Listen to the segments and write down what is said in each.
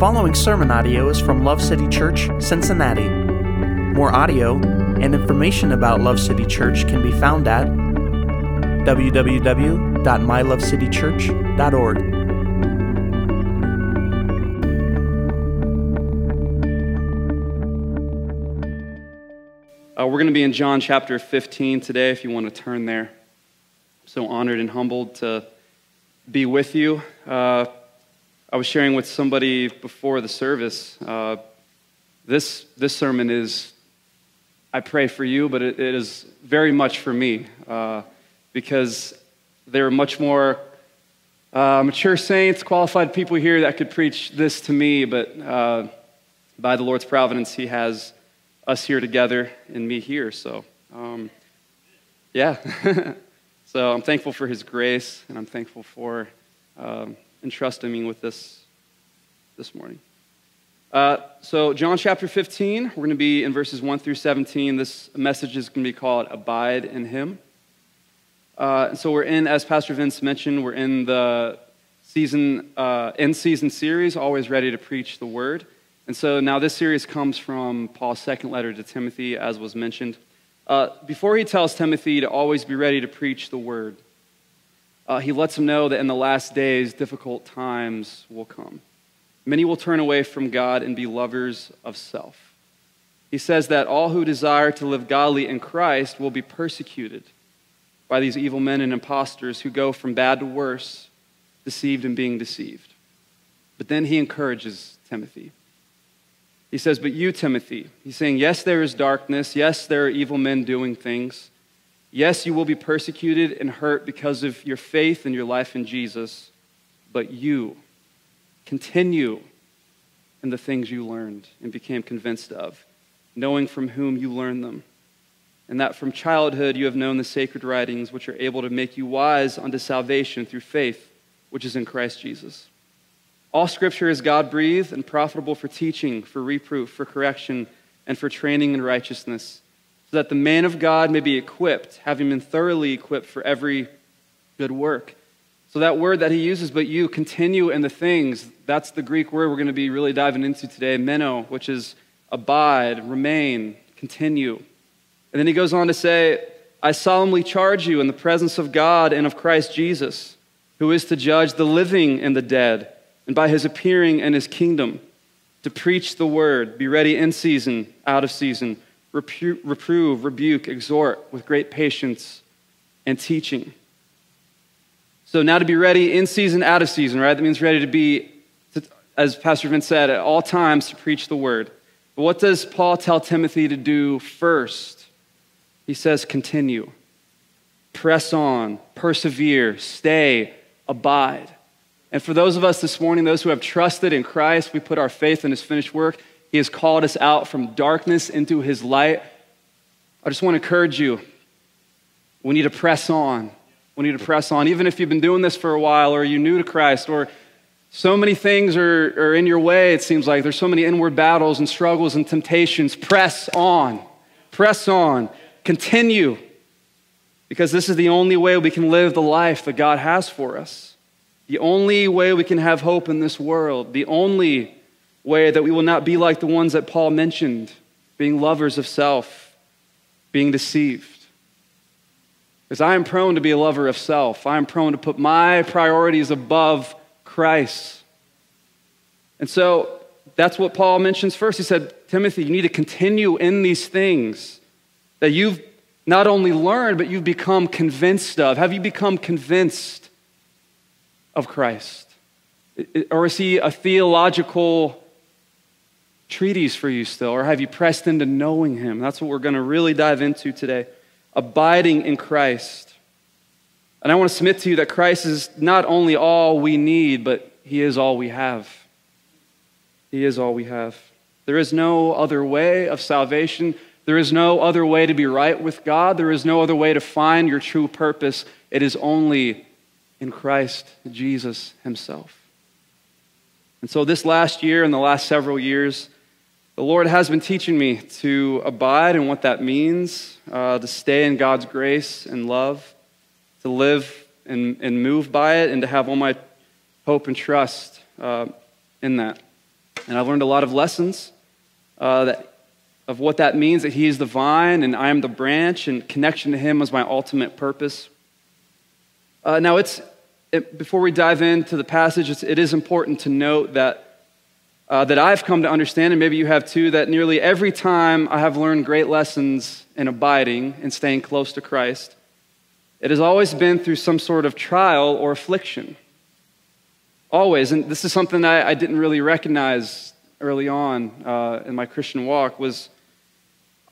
following sermon audio is from Love City Church, Cincinnati. More audio and information about Love City Church can be found at www.mylovecitychurch.org. Uh, we're going to be in John chapter 15 today if you want to turn there. I'm so honored and humbled to be with you. Uh, I was sharing with somebody before the service. Uh, this, this sermon is, I pray for you, but it, it is very much for me uh, because there are much more uh, mature saints, qualified people here that could preach this to me, but uh, by the Lord's providence, He has us here together and me here. So, um, yeah. so I'm thankful for His grace, and I'm thankful for um, entrusting me with this this morning. Uh, so, John chapter 15, we're going to be in verses 1 through 17. This message is going to be called Abide in Him. Uh, so, we're in, as Pastor Vince mentioned, we're in the season, uh, In Season series, Always Ready to Preach the Word. And so now this series comes from Paul's second letter to Timothy, as was mentioned. Uh, before he tells Timothy to always be ready to preach the word, uh, he lets him know that in the last days, difficult times will come. Many will turn away from God and be lovers of self. He says that all who desire to live godly in Christ will be persecuted by these evil men and impostors who go from bad to worse, deceived and being deceived. But then he encourages Timothy. He says, But you, Timothy, he's saying, Yes, there is darkness. Yes, there are evil men doing things. Yes, you will be persecuted and hurt because of your faith and your life in Jesus. But you continue in the things you learned and became convinced of, knowing from whom you learned them. And that from childhood you have known the sacred writings, which are able to make you wise unto salvation through faith, which is in Christ Jesus. All scripture is God breathed and profitable for teaching, for reproof, for correction, and for training in righteousness, so that the man of God may be equipped, having been thoroughly equipped for every good work. So, that word that he uses, but you continue in the things, that's the Greek word we're going to be really diving into today, meno, which is abide, remain, continue. And then he goes on to say, I solemnly charge you in the presence of God and of Christ Jesus, who is to judge the living and the dead and by his appearing in his kingdom to preach the word, be ready in season, out of season, reprove, rebuke, exhort with great patience and teaching. So now to be ready in season, out of season, right? That means ready to be, as Pastor Vince said, at all times to preach the word. But what does Paul tell Timothy to do first? He says, continue, press on, persevere, stay, abide. And for those of us this morning, those who have trusted in Christ, we put our faith in his finished work. He has called us out from darkness into his light. I just want to encourage you. We need to press on. We need to press on. Even if you've been doing this for a while or you're new to Christ or so many things are, are in your way, it seems like there's so many inward battles and struggles and temptations. Press on. Press on. Continue. Because this is the only way we can live the life that God has for us. The only way we can have hope in this world, the only way that we will not be like the ones that Paul mentioned, being lovers of self, being deceived. Because I am prone to be a lover of self. I am prone to put my priorities above Christ. And so that's what Paul mentions first. He said, Timothy, you need to continue in these things that you've not only learned, but you've become convinced of. Have you become convinced of Christ? Or is he a theological treatise for you still? Or have you pressed into knowing him? That's what we're going to really dive into today. Abiding in Christ. And I want to submit to you that Christ is not only all we need, but he is all we have. He is all we have. There is no other way of salvation. There is no other way to be right with God. There is no other way to find your true purpose. It is only in Christ Jesus Himself. And so, this last year and the last several years, the Lord has been teaching me to abide and what that means, uh, to stay in God's grace and love, to live and, and move by it, and to have all my hope and trust uh, in that. And I've learned a lot of lessons uh, that, of what that means that He is the vine and I am the branch, and connection to Him was my ultimate purpose. Uh, now, it's, it, before we dive into the passage, it is important to note that uh, that I've come to understand, and maybe you have too, that nearly every time I have learned great lessons in abiding and staying close to Christ, it has always been through some sort of trial or affliction. Always. And this is something I, I didn't really recognize early on uh, in my Christian walk was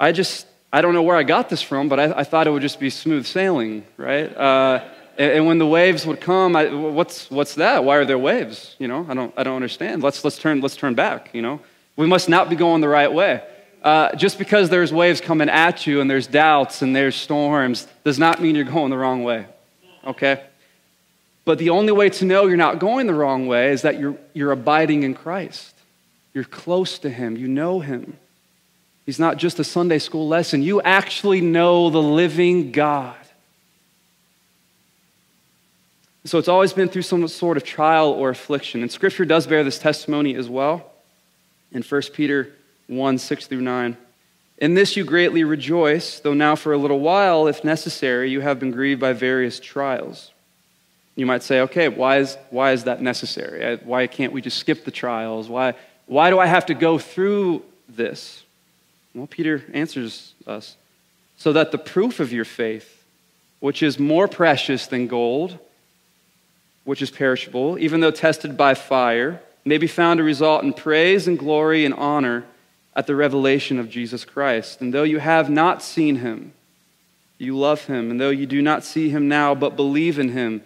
I just, I don't know where I got this from, but I, I thought it would just be smooth sailing, right? Uh, and, and, when the waves would come, I, what's, what's that? Why are there waves? You know, I don't, I don't understand. Let's, let's, turn, let's turn back, you know? We must not be going the right way. Uh, just because there's waves coming at you and there's doubts and there's storms does not mean you're going the wrong way, okay? But the only way to know you're not going the wrong way is that you're, you're abiding in Christ. You're close to Him, you know Him. He's not just a Sunday school lesson, you actually know the living God. So it's always been through some sort of trial or affliction. And Scripture does bear this testimony as well in 1 Peter 1 6 through 9. In this you greatly rejoice, though now for a little while, if necessary, you have been grieved by various trials. You might say, okay, why is, why is that necessary? Why can't we just skip the trials? Why, why do I have to go through this? Well, Peter answers us so that the proof of your faith, which is more precious than gold, which is perishable, even though tested by fire, may be found to result in praise and glory and honor at the revelation of Jesus Christ. And though you have not seen him, you love him. And though you do not see him now, but believe in him,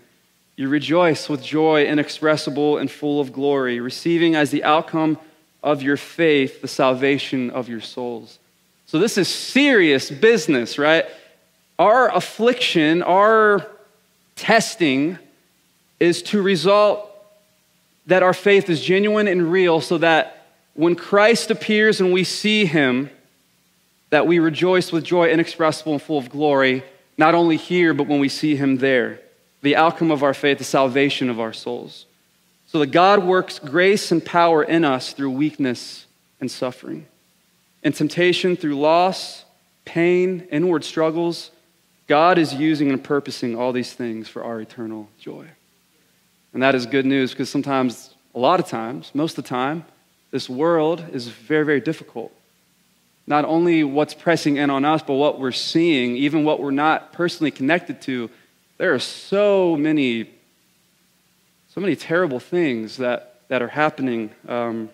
you rejoice with joy inexpressible and full of glory, receiving as the outcome of your faith the salvation of your souls. So, this is serious business, right? Our affliction, our testing, is to result that our faith is genuine and real so that when Christ appears and we see him, that we rejoice with joy inexpressible and full of glory, not only here, but when we see him there. The outcome of our faith, the salvation of our souls. So that God works grace and power in us through weakness and suffering. In temptation, through loss, pain, inward struggles, God is using and purposing all these things for our eternal joy. And that is good news because sometimes, a lot of times, most of the time, this world is very, very difficult. Not only what's pressing in on us, but what we're seeing, even what we're not personally connected to. There are so many, so many terrible things that, that are happening um,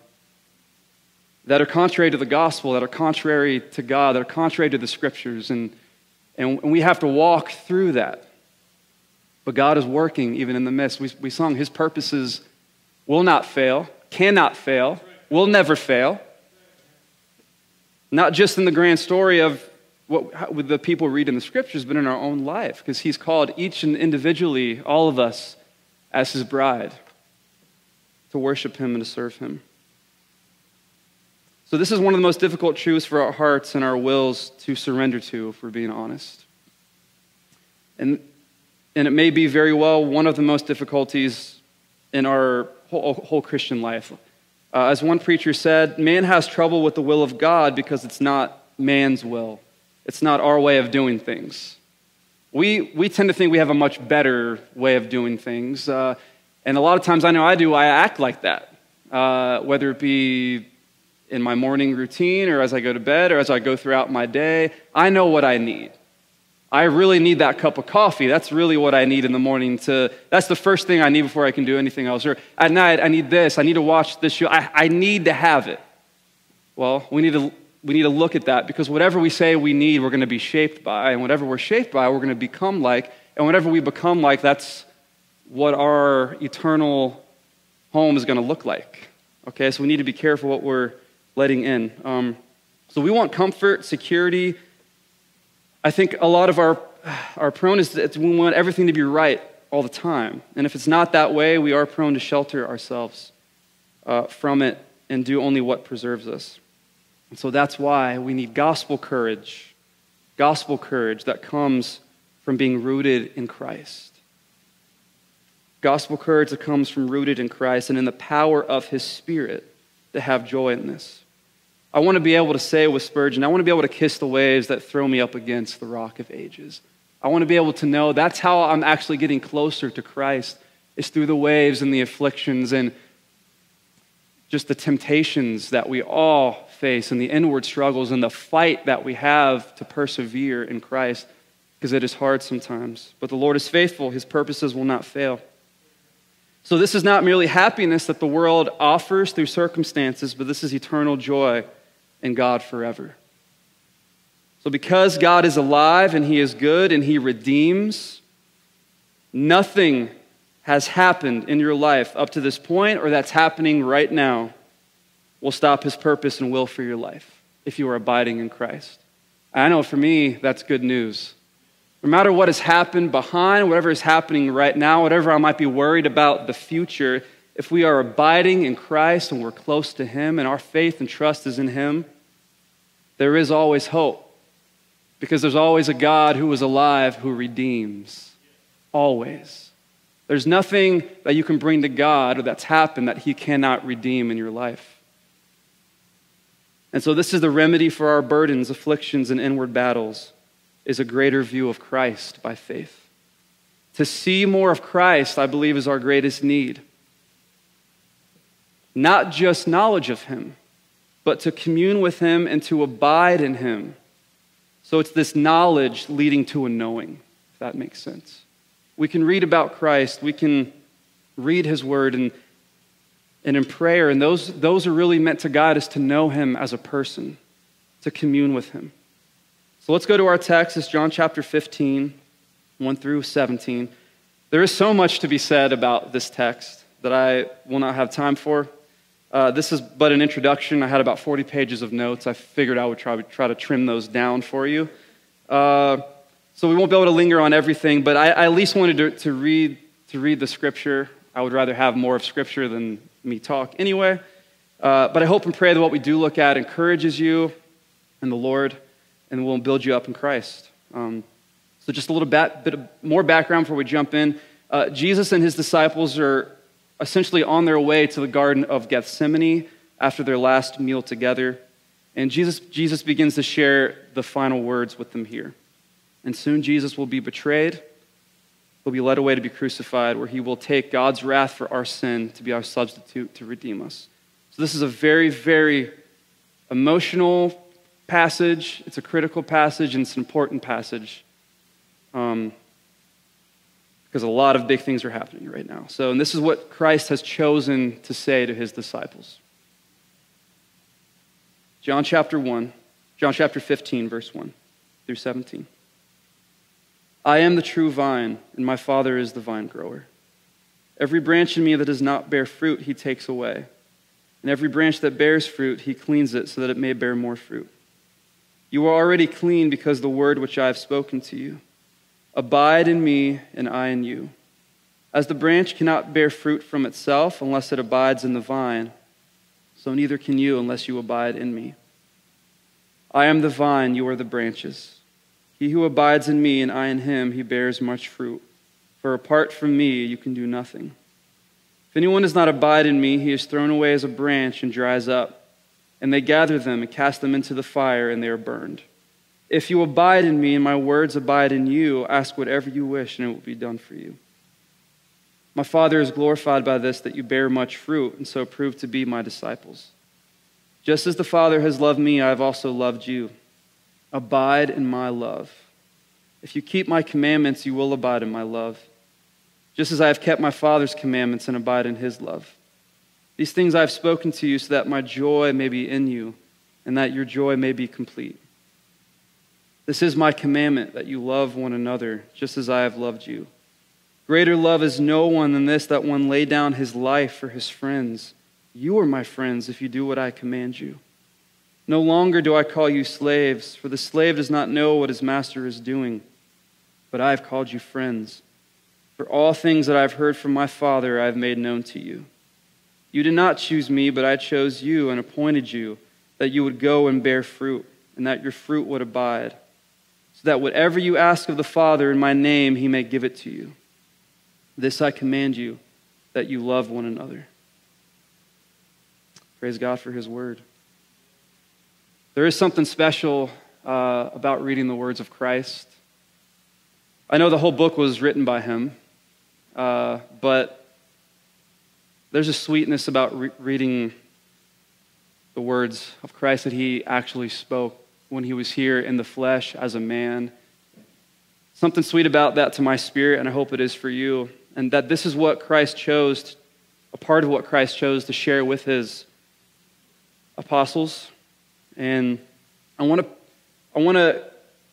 that are contrary to the gospel, that are contrary to God, that are contrary to the scriptures. And, and we have to walk through that. But God is working even in the midst. We, we sung, His purposes will not fail, cannot fail, will never fail. Not just in the grand story of what the people read in the scriptures, but in our own life, because He's called each and individually, all of us, as His bride to worship Him and to serve Him. So, this is one of the most difficult truths for our hearts and our wills to surrender to, if we're being honest. And and it may be very well one of the most difficulties in our whole, whole Christian life. Uh, as one preacher said, man has trouble with the will of God because it's not man's will, it's not our way of doing things. We, we tend to think we have a much better way of doing things. Uh, and a lot of times I know I do, I act like that. Uh, whether it be in my morning routine or as I go to bed or as I go throughout my day, I know what I need. I really need that cup of coffee. That's really what I need in the morning to, that's the first thing I need before I can do anything else. Or at night, I need this. I need to watch this show. I, I need to have it. Well, we need to, we need to look at that because whatever we say we need, we're going to be shaped by. And whatever we're shaped by, we're going to become like. And whatever we become like, that's what our eternal home is going to look like. Okay, so we need to be careful what we're letting in. Um, so we want comfort, security, I think a lot of our, our prone is that we want everything to be right all the time. And if it's not that way, we are prone to shelter ourselves uh, from it and do only what preserves us. And so that's why we need gospel courage, gospel courage that comes from being rooted in Christ. Gospel courage that comes from rooted in Christ and in the power of his Spirit. to have joy in this. I want to be able to say with Spurgeon, I want to be able to kiss the waves that throw me up against the rock of ages. I want to be able to know that's how I'm actually getting closer to Christ, is through the waves and the afflictions and just the temptations that we all face and the inward struggles and the fight that we have to persevere in Christ because it is hard sometimes. But the Lord is faithful, His purposes will not fail. So, this is not merely happiness that the world offers through circumstances, but this is eternal joy in God forever. So, because God is alive and He is good and He redeems, nothing has happened in your life up to this point or that's happening right now will stop His purpose and will for your life if you are abiding in Christ. I know for me, that's good news. No matter what has happened behind, whatever is happening right now, whatever I might be worried about the future, if we are abiding in Christ and we're close to Him and our faith and trust is in Him, there is always hope. Because there's always a God who is alive who redeems. Always. There's nothing that you can bring to God or that's happened that He cannot redeem in your life. And so, this is the remedy for our burdens, afflictions, and inward battles is a greater view of Christ by faith. To see more of Christ, I believe, is our greatest need. Not just knowledge of Him, but to commune with Him and to abide in Him. So it's this knowledge leading to a knowing, if that makes sense. We can read about Christ, we can read His Word, and, and in prayer, and those, those are really meant to guide us to know Him as a person, to commune with Him. So let's go to our text. It's John chapter 15, 1 through 17. There is so much to be said about this text that I will not have time for. Uh, this is but an introduction. I had about 40 pages of notes. I figured I would try, try to trim those down for you. Uh, so we won't be able to linger on everything, but I, I at least wanted to, to, read, to read the scripture. I would rather have more of scripture than me talk anyway. Uh, but I hope and pray that what we do look at encourages you and the Lord and will build you up in Christ. Um, so, just a little bit, bit more background before we jump in. Uh, Jesus and his disciples are essentially on their way to the Garden of Gethsemane after their last meal together. And Jesus, Jesus begins to share the final words with them here. And soon Jesus will be betrayed. He'll be led away to be crucified, where he will take God's wrath for our sin to be our substitute to redeem us. So, this is a very, very emotional, passage. It's a critical passage and it's an important passage um, because a lot of big things are happening right now. So, and this is what Christ has chosen to say to his disciples. John chapter 1, John chapter 15, verse 1 through 17. I am the true vine, and my Father is the vine grower. Every branch in me that does not bear fruit, he takes away. And every branch that bears fruit, he cleans it so that it may bear more fruit. You are already clean because the word which I have spoken to you. Abide in me, and I in you. As the branch cannot bear fruit from itself unless it abides in the vine, so neither can you unless you abide in me. I am the vine, you are the branches. He who abides in me, and I in him, he bears much fruit. For apart from me, you can do nothing. If anyone does not abide in me, he is thrown away as a branch and dries up and they gather them and cast them into the fire, and they are burned. If you abide in me and my words abide in you, ask whatever you wish, and it will be done for you. My Father is glorified by this, that you bear much fruit, and so prove to be my disciples. Just as the Father has loved me, I have also loved you. Abide in my love. If you keep my commandments, you will abide in my love, just as I have kept my Father's commandments and abide in his love. These things I have spoken to you so that my joy may be in you and that your joy may be complete. This is my commandment that you love one another just as I have loved you. Greater love is no one than this that one lay down his life for his friends. You are my friends if you do what I command you. No longer do I call you slaves, for the slave does not know what his master is doing, but I have called you friends. For all things that I have heard from my Father I have made known to you. You did not choose me, but I chose you and appointed you that you would go and bear fruit, and that your fruit would abide, so that whatever you ask of the Father in my name, he may give it to you. This I command you, that you love one another. Praise God for his word. There is something special uh, about reading the words of Christ. I know the whole book was written by him, uh, but there's a sweetness about re- reading the words of Christ that he actually spoke when he was here in the flesh as a man. Something sweet about that to my spirit, and I hope it is for you. And that this is what Christ chose, a part of what Christ chose to share with his apostles. And I want to, I want to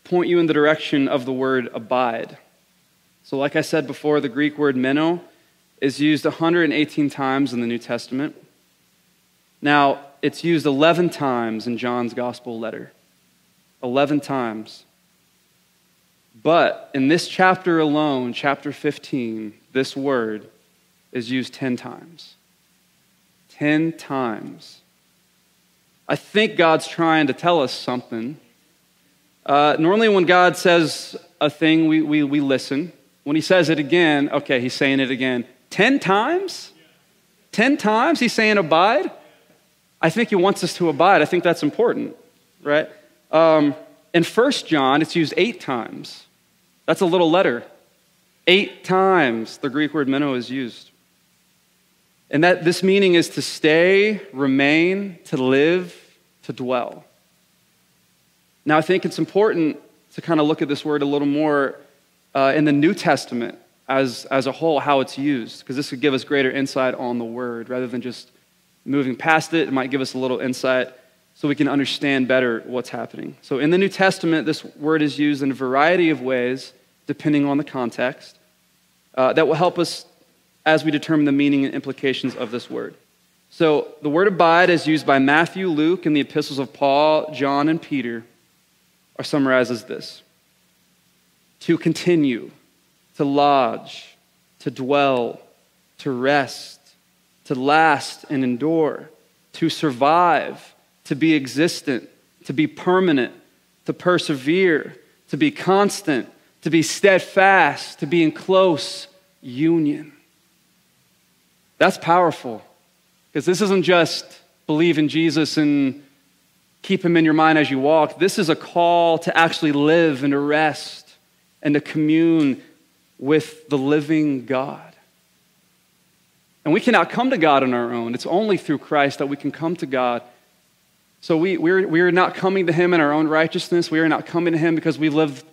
point you in the direction of the word abide. So, like I said before, the Greek word meno is used 118 times in the New Testament. Now, it's used 11 times in John's gospel letter. 11 times. But in this chapter alone, chapter 15, this word is used 10 times. 10 times. I think God's trying to tell us something. Uh, normally, when God says a thing, we, we, we listen. When he says it again, okay, he's saying it again. 10 times? 10 times he's saying abide? I think he wants us to abide. I think that's important, right? Um, in 1 John, it's used eight times. That's a little letter. Eight times the Greek word meno is used. And that this meaning is to stay, remain, to live, to dwell. Now, I think it's important to kind of look at this word a little more uh, in the New Testament as, as a whole, how it's used, because this could give us greater insight on the word rather than just moving past it. It might give us a little insight so we can understand better what's happening. So, in the New Testament, this word is used in a variety of ways, depending on the context, uh, that will help us as we determine the meaning and implications of this word. So, the word abide is used by Matthew, Luke, and the epistles of Paul, John, and Peter, are summarized as this to continue, to lodge, to dwell, to rest, to last and endure, to survive to be existent, to be permanent, to persevere, to be constant, to be steadfast, to be in close union. That's powerful because this isn't just believe in Jesus and keep him in your mind as you walk. This is a call to actually live and to rest and to commune with the living God. And we cannot come to God on our own. It's only through Christ that we can come to God so we, we're, we're not coming to Him in our own righteousness. We are not coming to Him because we live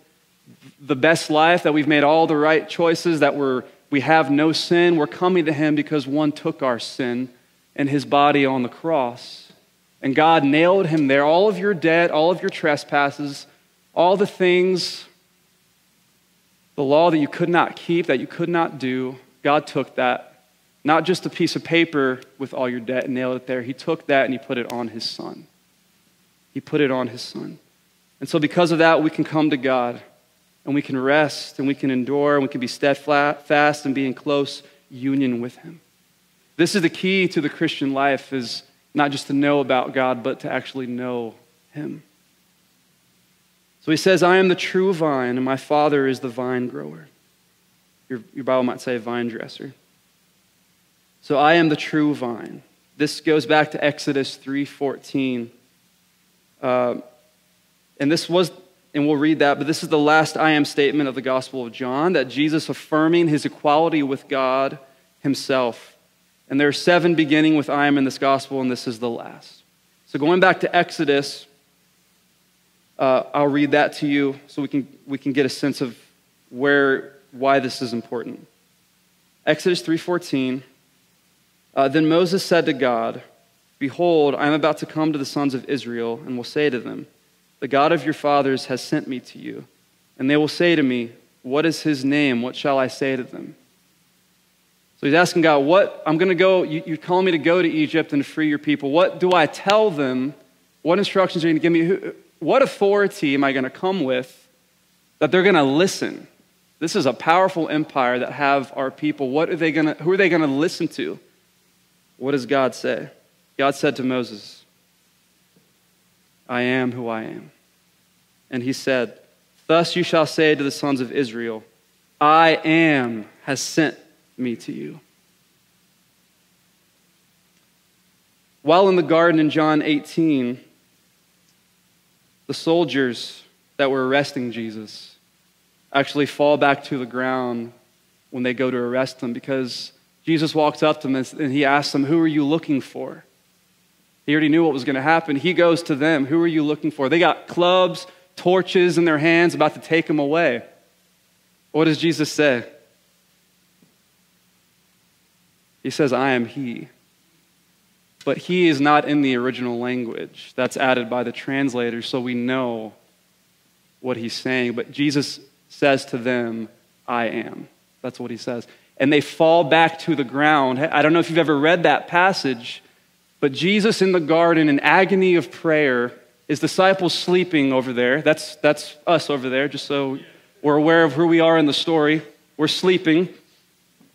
the best life, that we've made all the right choices, that we're, we have no sin. We're coming to Him because one took our sin in His body on the cross. And God nailed Him there. All of your debt, all of your trespasses, all the things, the law that you could not keep, that you could not do, God took that. Not just a piece of paper with all your debt and nailed it there. He took that and He put it on His Son. He put it on his son. And so, because of that, we can come to God and we can rest and we can endure and we can be steadfast and be in close union with him. This is the key to the Christian life is not just to know about God, but to actually know him. So he says, I am the true vine, and my father is the vine grower. Your, your Bible might say vine dresser. So I am the true vine. This goes back to Exodus 3:14. Uh, and this was, and we'll read that, but this is the last I am statement of the Gospel of John that Jesus affirming his equality with God himself. And there are seven beginning with I am in this Gospel, and this is the last. So going back to Exodus, uh, I'll read that to you so we can, we can get a sense of where, why this is important. Exodus 3.14, uh, Then Moses said to God, Behold, I am about to come to the sons of Israel, and will say to them, The God of your fathers has sent me to you. And they will say to me, What is his name? What shall I say to them? So he's asking God, What? I'm going to go, you, you're calling me to go to Egypt and free your people. What do I tell them? What instructions are you going to give me? What authority am I going to come with that they're going to listen? This is a powerful empire that have our people. What are they going to, who are they going to listen to? What does God say? God said to Moses, I am who I am. And he said, Thus you shall say to the sons of Israel, I am has sent me to you. While in the garden in John 18, the soldiers that were arresting Jesus actually fall back to the ground when they go to arrest him because Jesus walks up to them and he asks them, Who are you looking for? He already knew what was going to happen. He goes to them, Who are you looking for? They got clubs, torches in their hands, about to take him away. What does Jesus say? He says, I am He. But He is not in the original language. That's added by the translator, so we know what He's saying. But Jesus says to them, I am. That's what He says. And they fall back to the ground. I don't know if you've ever read that passage, but Jesus in the garden in agony of prayer, his disciples sleeping over there. That's, that's us over there, just so we're aware of who we are in the story. We're sleeping.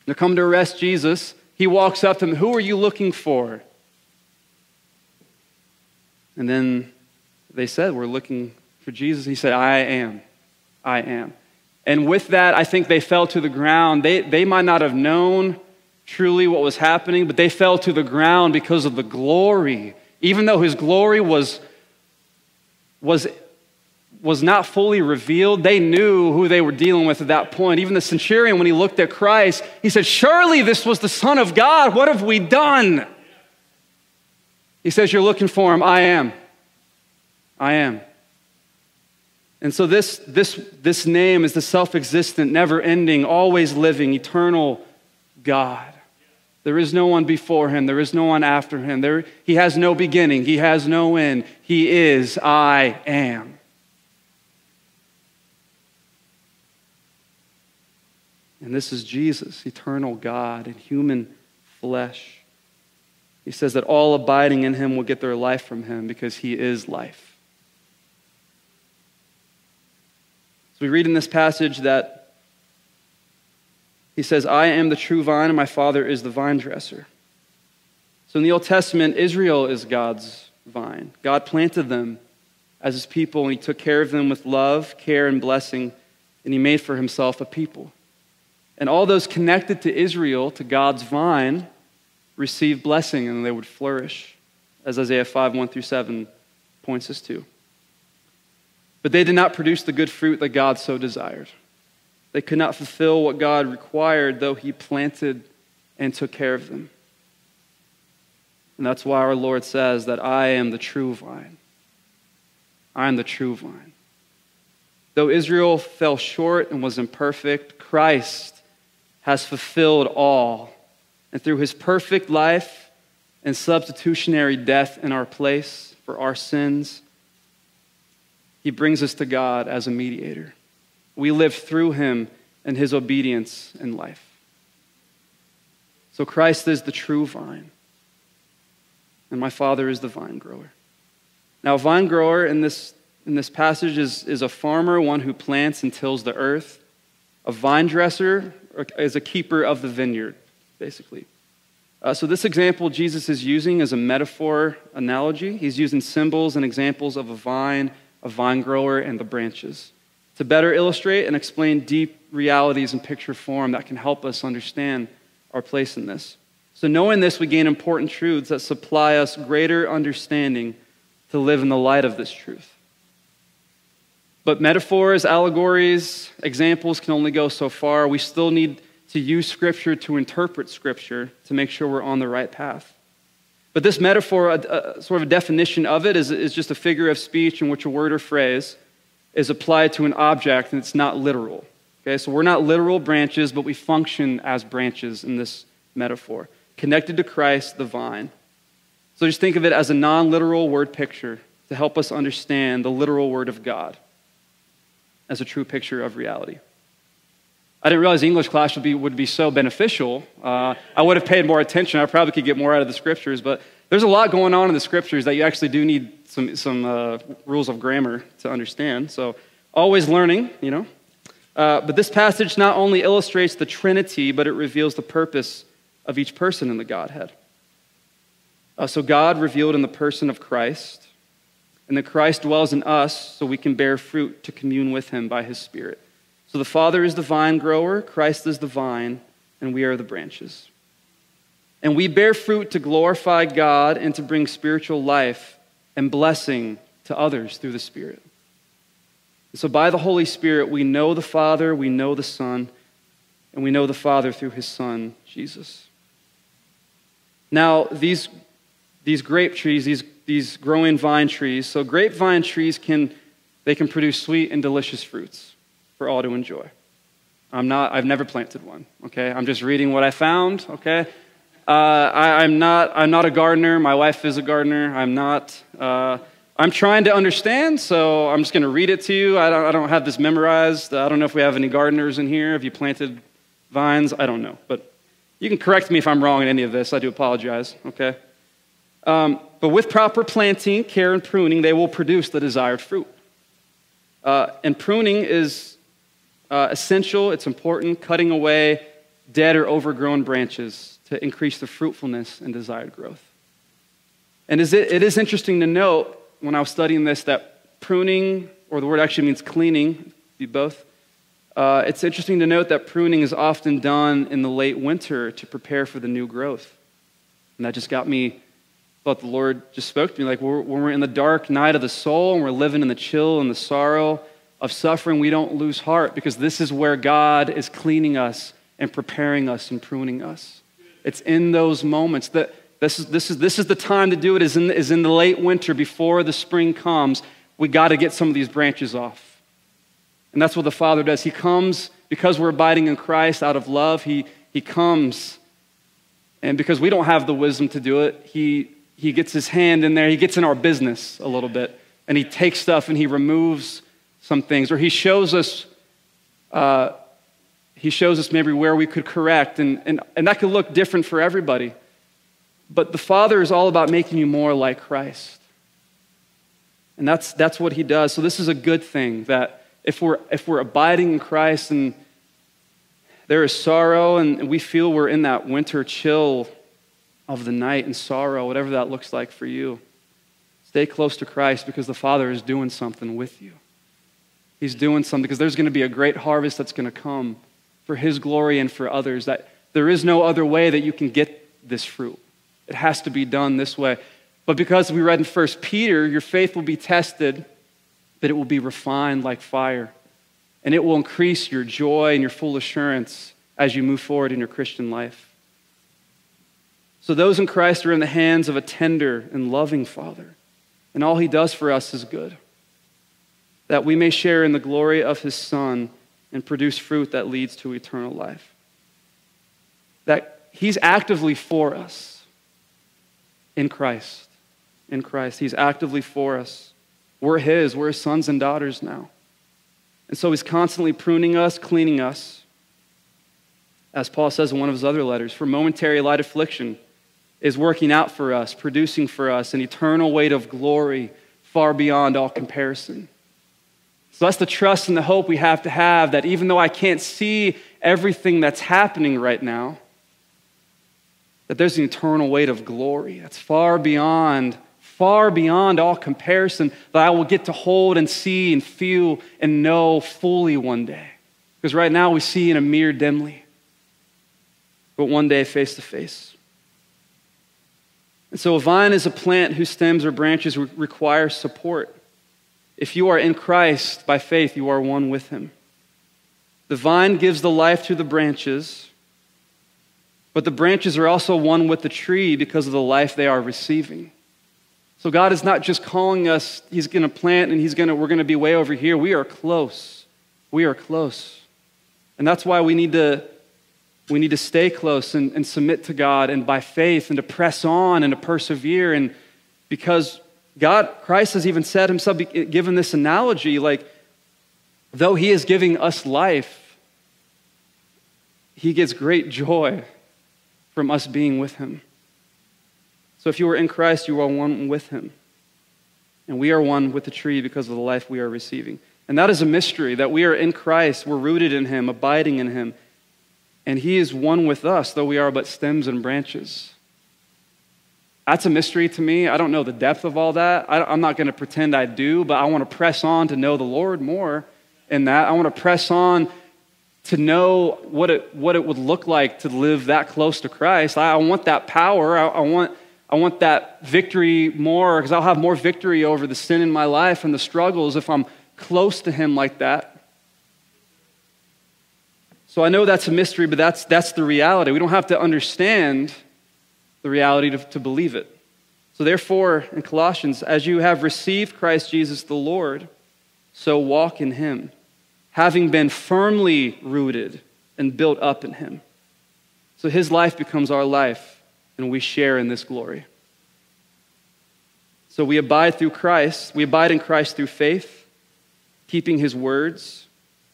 They come to arrest Jesus. He walks up to them. Who are you looking for? And then they said, We're looking for Jesus. He said, I am. I am. And with that, I think they fell to the ground. They, they might not have known truly what was happening, but they fell to the ground because of the glory. Even though his glory was, was, was not fully revealed, they knew who they were dealing with at that point. Even the centurion, when he looked at Christ, he said, Surely this was the Son of God. What have we done? He says, You're looking for him. I am. I am. And so, this, this, this name is the self existent, never ending, always living, eternal God. There is no one before him, there is no one after him. There, he has no beginning, he has no end. He is, I am. And this is Jesus, eternal God in human flesh. He says that all abiding in him will get their life from him because he is life. So we read in this passage that he says, I am the true vine, and my Father is the vine dresser. So in the Old Testament, Israel is God's vine. God planted them as his people, and he took care of them with love, care, and blessing, and he made for himself a people. And all those connected to Israel, to God's vine, receive blessing and they would flourish, as Isaiah 5 1 through 7 points us to. But they did not produce the good fruit that God so desired. They could not fulfill what God required, though He planted and took care of them. And that's why our Lord says that I am the true vine. I am the true vine. Though Israel fell short and was imperfect, Christ has fulfilled all and through his perfect life and substitutionary death in our place for our sins, he brings us to God as a mediator. We live through him and his obedience in life. So Christ is the true vine, and my Father is the vine grower. Now, a vine grower in this, in this passage is, is a farmer, one who plants and tills the earth. A vine dresser is a keeper of the vineyard basically. Uh, so, this example Jesus is using is a metaphor analogy. He's using symbols and examples of a vine, a vine grower, and the branches to better illustrate and explain deep realities in picture form that can help us understand our place in this. So, knowing this, we gain important truths that supply us greater understanding to live in the light of this truth. But metaphors, allegories, examples can only go so far. We still need to use Scripture to interpret Scripture to make sure we're on the right path. But this metaphor, a, a, sort of a definition of it, is, is just a figure of speech in which a word or phrase is applied to an object and it's not literal. Okay, so we're not literal branches, but we function as branches in this metaphor, connected to Christ, the vine. So just think of it as a non literal word picture to help us understand the literal word of God as a true picture of reality. I didn't realize English class would be, would be so beneficial. Uh, I would have paid more attention. I probably could get more out of the scriptures, but there's a lot going on in the scriptures that you actually do need some, some uh, rules of grammar to understand. So, always learning, you know. Uh, but this passage not only illustrates the Trinity, but it reveals the purpose of each person in the Godhead. Uh, so, God revealed in the person of Christ, and that Christ dwells in us so we can bear fruit to commune with him by his Spirit. So the Father is the vine grower, Christ is the vine, and we are the branches. And we bear fruit to glorify God and to bring spiritual life and blessing to others through the Spirit. So, by the Holy Spirit, we know the Father, we know the Son, and we know the Father through his Son, Jesus. Now, these, these grape trees, these, these growing vine trees, so grapevine trees can, they can produce sweet and delicious fruits for all to enjoy. I'm not, I've never planted one, okay? I'm just reading what I found, okay? Uh, I, am not, I'm not a gardener. My wife is a gardener. I'm not, uh, I'm trying to understand, so I'm just going to read it to you. I don't, I don't have this memorized. I don't know if we have any gardeners in here. Have you planted vines? I don't know. But you can correct me if I'm wrong in any of this. I do apologize, okay? Um, but with proper planting, care, and pruning, they will produce the desired fruit. Uh, and pruning is uh, essential, it's important, cutting away dead or overgrown branches to increase the fruitfulness and desired growth. And is it, it is interesting to note when I was studying this that pruning, or the word actually means cleaning, be both. Uh, it's interesting to note that pruning is often done in the late winter to prepare for the new growth. And that just got me, thought the Lord just spoke to me like when we're in the dark night of the soul and we're living in the chill and the sorrow of suffering, we don't lose heart because this is where God is cleaning us and preparing us and pruning us. It's in those moments that this is, this is, this is the time to do it is in, is in the late winter before the spring comes. We got to get some of these branches off. And that's what the Father does. He comes because we're abiding in Christ out of love. He, he comes. And because we don't have the wisdom to do it, he, he gets his hand in there. He gets in our business a little bit. And he takes stuff and he removes some things, or he shows us, uh, he shows us maybe where we could correct, and, and, and that could look different for everybody. But the Father is all about making you more like Christ. And that's, that's what he does. So this is a good thing that if we're, if we're abiding in Christ and there is sorrow and we feel we're in that winter chill of the night and sorrow, whatever that looks like for you, stay close to Christ because the Father is doing something with you. He's doing something because there's going to be a great harvest that's going to come for His glory and for others. That there is no other way that you can get this fruit. It has to be done this way. But because we read in 1 Peter, your faith will be tested, but it will be refined like fire. And it will increase your joy and your full assurance as you move forward in your Christian life. So, those in Christ are in the hands of a tender and loving Father, and all He does for us is good that we may share in the glory of his Son and produce fruit that leads to eternal life. That he's actively for us in Christ. In Christ. He's actively for us. We're his, we're his sons and daughters now. And so he's constantly pruning us, cleaning us. As Paul says in one of his other letters, for momentary light affliction is working out for us, producing for us an eternal weight of glory far beyond all comparison. So that's the trust and the hope we have to have that even though I can't see everything that's happening right now, that there's an eternal weight of glory that's far beyond, far beyond all comparison that I will get to hold and see and feel and know fully one day. Because right now we see in a mirror dimly, but one day face to face. And so a vine is a plant whose stems or branches require support. If you are in Christ by faith, you are one with him. The vine gives the life to the branches, but the branches are also one with the tree because of the life they are receiving. So God is not just calling us, He's going to plant and He's to, we're going to be way over here. We are close. We are close. And that's why we need to, we need to stay close and, and submit to God and by faith and to press on and to persevere. And because God, Christ has even said himself, given this analogy, like, though he is giving us life, he gets great joy from us being with him. So if you are in Christ, you are one with him. And we are one with the tree because of the life we are receiving. And that is a mystery that we are in Christ, we're rooted in him, abiding in him. And he is one with us, though we are but stems and branches. That's a mystery to me. I don't know the depth of all that. I, am not going to pretend I do, but I want to press on to know the Lord more in that. I want to press on to know what it, what it would look like to live that close to Christ. I, I want that power. I, I, want, I want that victory more because I'll have more victory over the sin in my life and the struggles if I'm close to Him like that. So I know that's a mystery, but that's, that's the reality. We don't have to understand the reality to, to believe it. So, therefore, in Colossians, as you have received Christ Jesus the Lord, so walk in him, having been firmly rooted and built up in him. So, his life becomes our life, and we share in this glory. So, we abide through Christ, we abide in Christ through faith, keeping his words,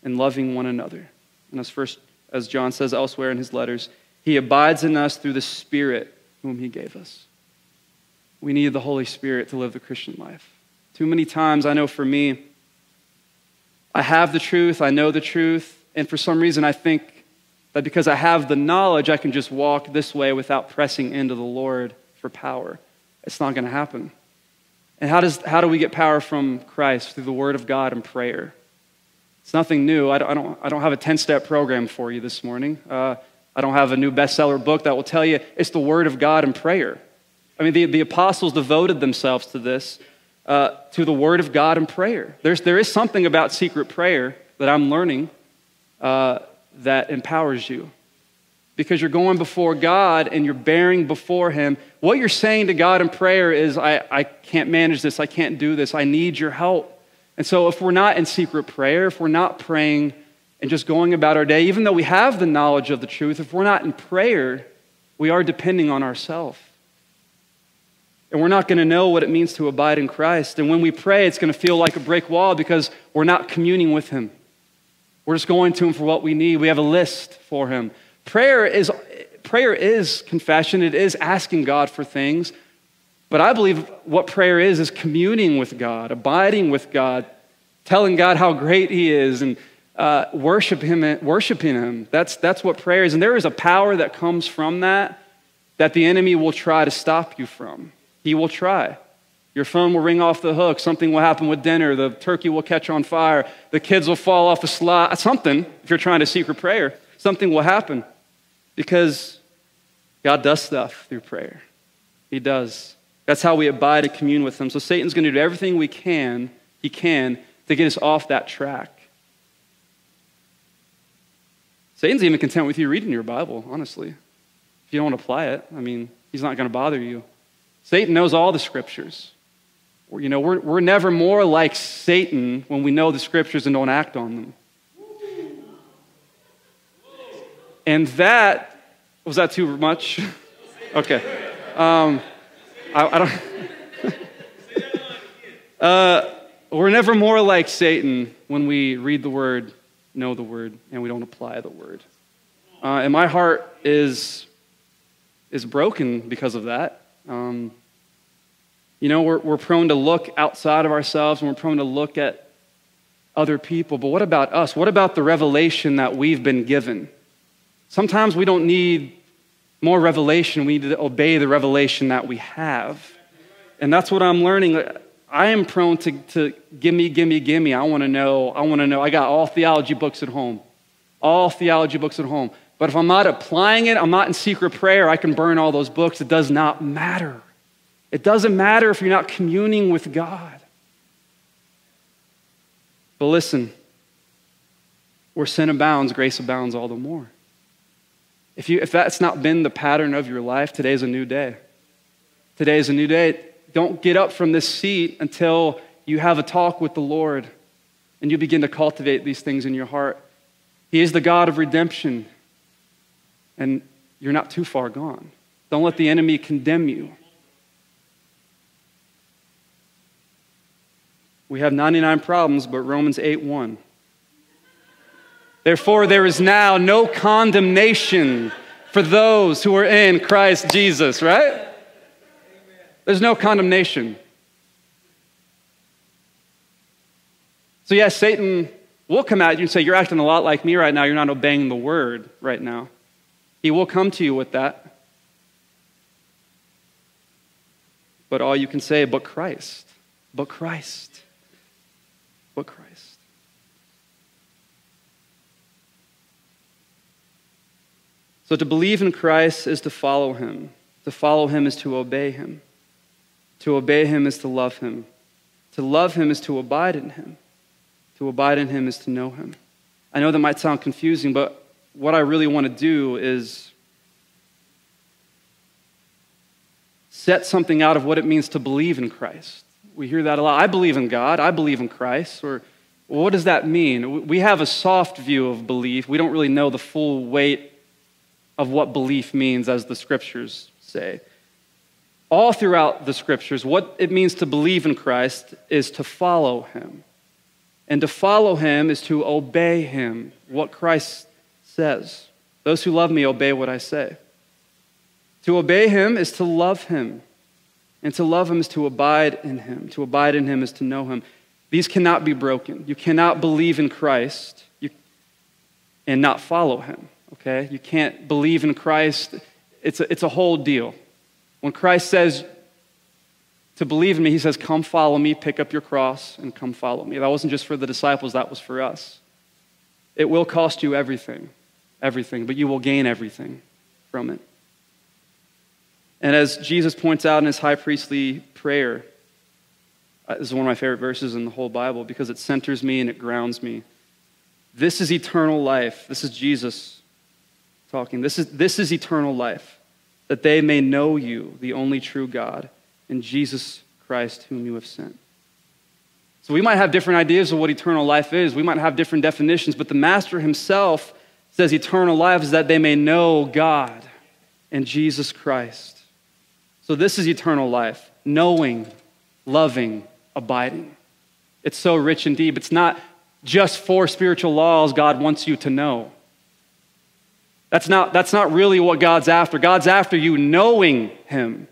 and loving one another. And as, first, as John says elsewhere in his letters, he abides in us through the Spirit whom he gave us. We need the Holy Spirit to live the Christian life. Too many times, I know for me, I have the truth, I know the truth, and for some reason I think that because I have the knowledge, I can just walk this way without pressing into the Lord for power. It's not going to happen. And how, does, how do we get power from Christ? Through the Word of God and prayer. It's nothing new. I don't, I don't, I don't have a 10 step program for you this morning. Uh, I don't have a new bestseller book that will tell you it's the Word of God and prayer. I mean, the, the apostles devoted themselves to this, uh, to the Word of God and prayer. There's, there is something about secret prayer that I'm learning uh, that empowers you. Because you're going before God and you're bearing before Him. What you're saying to God in prayer is, I, I can't manage this, I can't do this, I need your help. And so, if we're not in secret prayer, if we're not praying and just going about our day, even though we have the knowledge of the truth, if we're not in prayer, we are depending on ourselves. And we're not going to know what it means to abide in Christ. And when we pray, it's going to feel like a brick wall because we're not communing with Him. We're just going to Him for what we need. We have a list for Him. Prayer is, prayer is confession, it is asking God for things. But I believe what prayer is, is communing with God, abiding with God, telling God how great He is, and uh, worship him, worshiping Him. That's, that's what prayer is. And there is a power that comes from that that the enemy will try to stop you from. He will try. Your phone will ring off the hook. Something will happen with dinner. The turkey will catch on fire. The kids will fall off a slide. Something, if you're trying to secret prayer, something will happen because God does stuff through prayer. He does. That's how we abide and commune with Him. So Satan's going to do everything we can, he can, to get us off that track. Satan's even content with you reading your Bible, honestly. If you don't apply it, I mean, he's not going to bother you. Satan knows all the scriptures. You know, we're, we're never more like Satan when we know the scriptures and don't act on them. And that, was that too much? okay. Um, I, I, don't. uh, we're never more like Satan when we read the word, know the word, and we don't apply the word. Uh, and my heart is, is broken because of that. Um, you know, we're, we're prone to look outside of ourselves and we're prone to look at other people. But what about us? What about the revelation that we've been given? Sometimes we don't need more revelation, we need to obey the revelation that we have. And that's what I'm learning. I am prone to, to gimme, gimme, gimme. I want to know, I want to know. I got all theology books at home, all theology books at home. But if I'm not applying it, I'm not in secret prayer, I can burn all those books. It does not matter. It doesn't matter if you're not communing with God. But listen, where sin abounds, grace abounds all the more. If, you, if that's not been the pattern of your life, today's a new day. Today is a new day. Don't get up from this seat until you have a talk with the Lord and you begin to cultivate these things in your heart. He is the God of redemption and you're not too far gone. Don't let the enemy condemn you. We have 99 problems, but Romans 8 1. Therefore, there is now no condemnation for those who are in Christ Jesus, right? There's no condemnation. So, yes, Satan will come at you and say, You're acting a lot like me right now. You're not obeying the word right now. He will come to you with that. But all you can say, but Christ, but Christ, but Christ. So to believe in Christ is to follow him. To follow him is to obey him. To obey him is to love him. To love him is to abide in him. To abide in him is to know him. I know that might sound confusing, but what I really want to do is set something out of what it means to believe in Christ. We hear that a lot. I believe in God. I believe in Christ. Or what does that mean? We have a soft view of belief. We don't really know the full weight of what belief means, as the scriptures say. All throughout the scriptures, what it means to believe in Christ is to follow him. And to follow him is to obey him, what Christ says. Those who love me obey what I say. To obey him is to love him. And to love him is to abide in him. To abide in him is to know him. These cannot be broken. You cannot believe in Christ and not follow him okay? You can't believe in Christ. It's a, it's a whole deal. When Christ says to believe in me, he says, Come follow me, pick up your cross, and come follow me. That wasn't just for the disciples, that was for us. It will cost you everything, everything, but you will gain everything from it. And as Jesus points out in his high priestly prayer, uh, this is one of my favorite verses in the whole Bible because it centers me and it grounds me. This is eternal life. This is Jesus talking. This is, this is eternal life, that they may know you, the only true God, and Jesus Christ, whom you have sent. So we might have different ideas of what eternal life is. We might have different definitions, but the Master himself says eternal life is that they may know God and Jesus Christ. So this is eternal life knowing, loving, abiding. It's so rich and deep. It's not just four spiritual laws God wants you to know. That's not, that's not really what God's after. God's after you knowing Him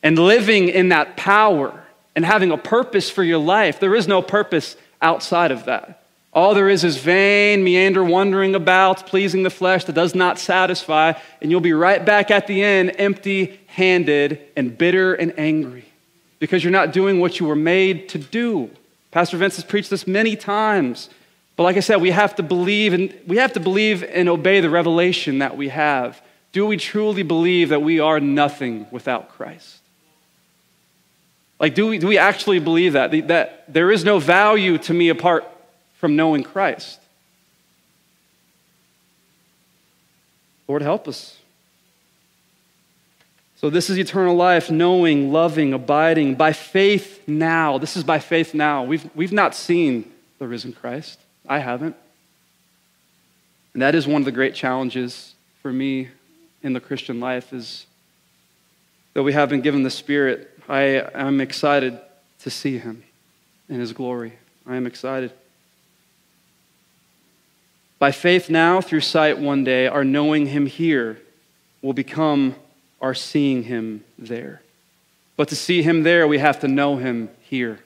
and living in that power and having a purpose for your life. There is no purpose outside of that. All there is is vain, meander, wandering about, pleasing the flesh that does not satisfy, and you'll be right back at the end empty handed and bitter and angry because you're not doing what you were made to do. Pastor Vince has preached this many times. But like I said, we have to believe and we have to believe and obey the revelation that we have. Do we truly believe that we are nothing without Christ? Like, do we, do we actually believe that? That there is no value to me apart from knowing Christ? Lord, help us. So, this is eternal life, knowing, loving, abiding by faith now. This is by faith now. We've, we've not seen the risen Christ. I haven't. And that is one of the great challenges for me in the Christian life is that we have been given the Spirit. I am excited to see Him in His glory. I am excited. By faith now, through sight one day, our knowing Him here will become our seeing Him there. But to see Him there, we have to know Him here